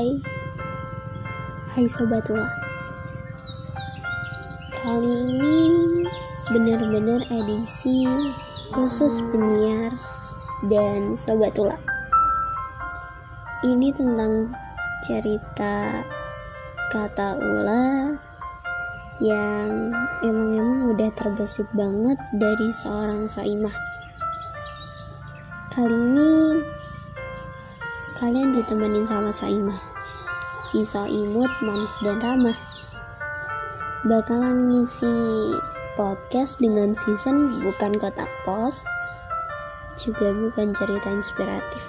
Hai. Sobat Ula. Kali ini benar-benar edisi khusus penyiar dan Sobat Ula. Ini tentang cerita kata Ula yang emang-emang udah terbesit banget dari seorang Soimah. Kali ini kalian ditemenin sama Soimah si Soimut manis dan ramah. Bakalan ngisi podcast dengan season bukan kotak pos juga bukan cerita inspiratif.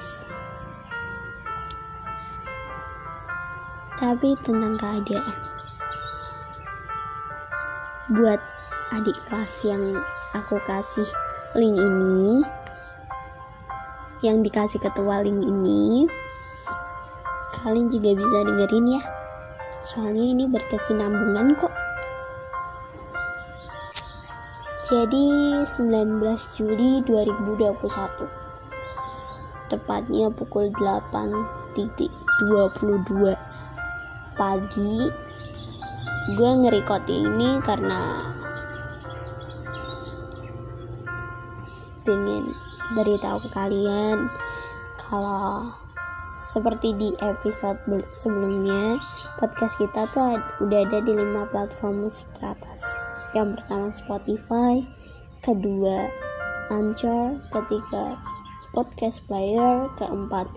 Tapi tentang keadaan. Buat adik kelas yang aku kasih link ini yang dikasih ketua link ini kalian juga bisa dengerin ya. Soalnya ini berkesinambungan kok. Jadi 19 Juli 2021 tepatnya pukul 8.22 pagi. Gue ngerekod ini karena pengen beritahu ke kalian kalau seperti di episode sebelumnya podcast kita tuh udah ada di lima platform musik teratas. Yang pertama Spotify kedua Anchor ketiga podcast player keempat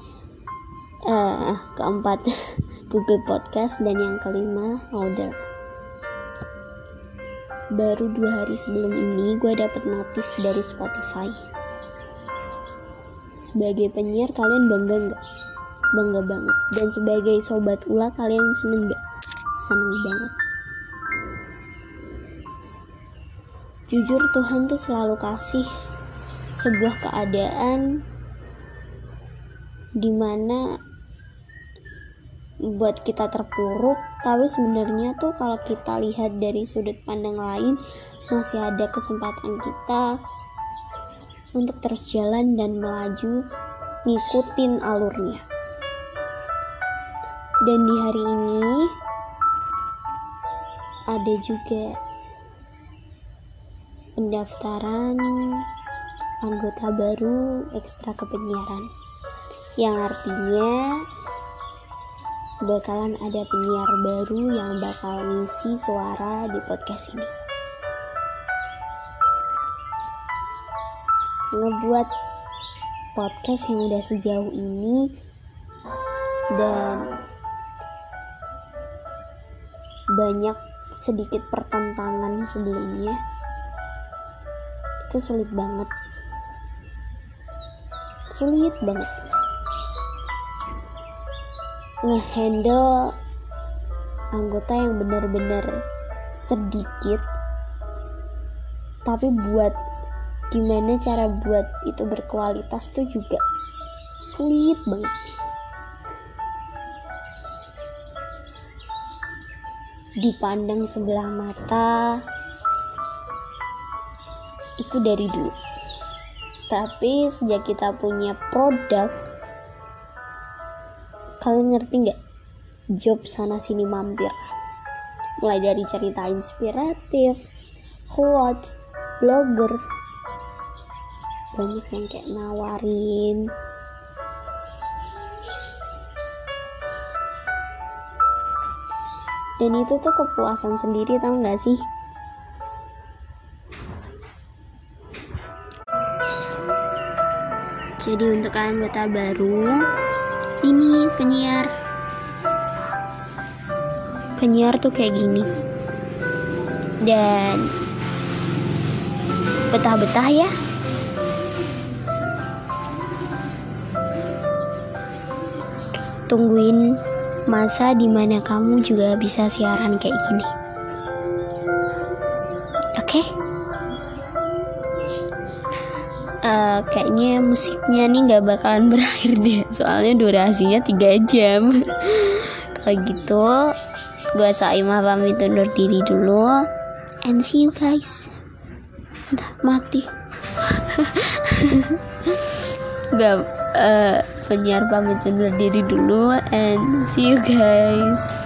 uh, keempat Google Podcast dan yang kelima Other baru dua hari sebelum ini gue dapet notif dari Spotify. Sebagai penyiar kalian bangga nggak bangga banget. Dan sebagai sobat ula kalian seneng gak? Seneng banget. Jujur Tuhan tuh selalu kasih sebuah keadaan di mana buat kita terpuruk tapi sebenarnya tuh kalau kita lihat dari sudut pandang lain masih ada kesempatan kita untuk terus jalan dan melaju ngikutin alurnya dan di hari ini ada juga pendaftaran anggota baru ekstra kepenyiaran. Yang artinya bakalan ada penyiar baru yang bakal ngisi suara di podcast ini. Ngebuat podcast yang udah sejauh ini dan banyak sedikit pertentangan sebelumnya itu sulit banget. Sulit banget. Ngehandle anggota yang benar-benar sedikit tapi buat gimana cara buat itu berkualitas tuh juga sulit banget dipandang sebelah mata. Itu dari dulu. Tapi sejak kita punya produk kalian ngerti nggak? Job sana sini mampir. Mulai dari cerita inspiratif quote blogger. Banyak yang kayak nawarin dan itu tuh kepuasan sendiri tau gak sih? Jadi untuk anggota baru ini penyiar. Penyiar tuh kayak gini. Dan betah-betah ya. Tungguin masa di mana kamu juga bisa siaran kayak gini. Oke? Okay? Uh, kayaknya musiknya nih nggak bakalan berakhir deh, soalnya durasinya 3 jam. Kalau gitu, gue Saimah pamit undur diri dulu, and see you guys. Udah mati. gak uh, penyiar pamit undur diri dulu and see you guys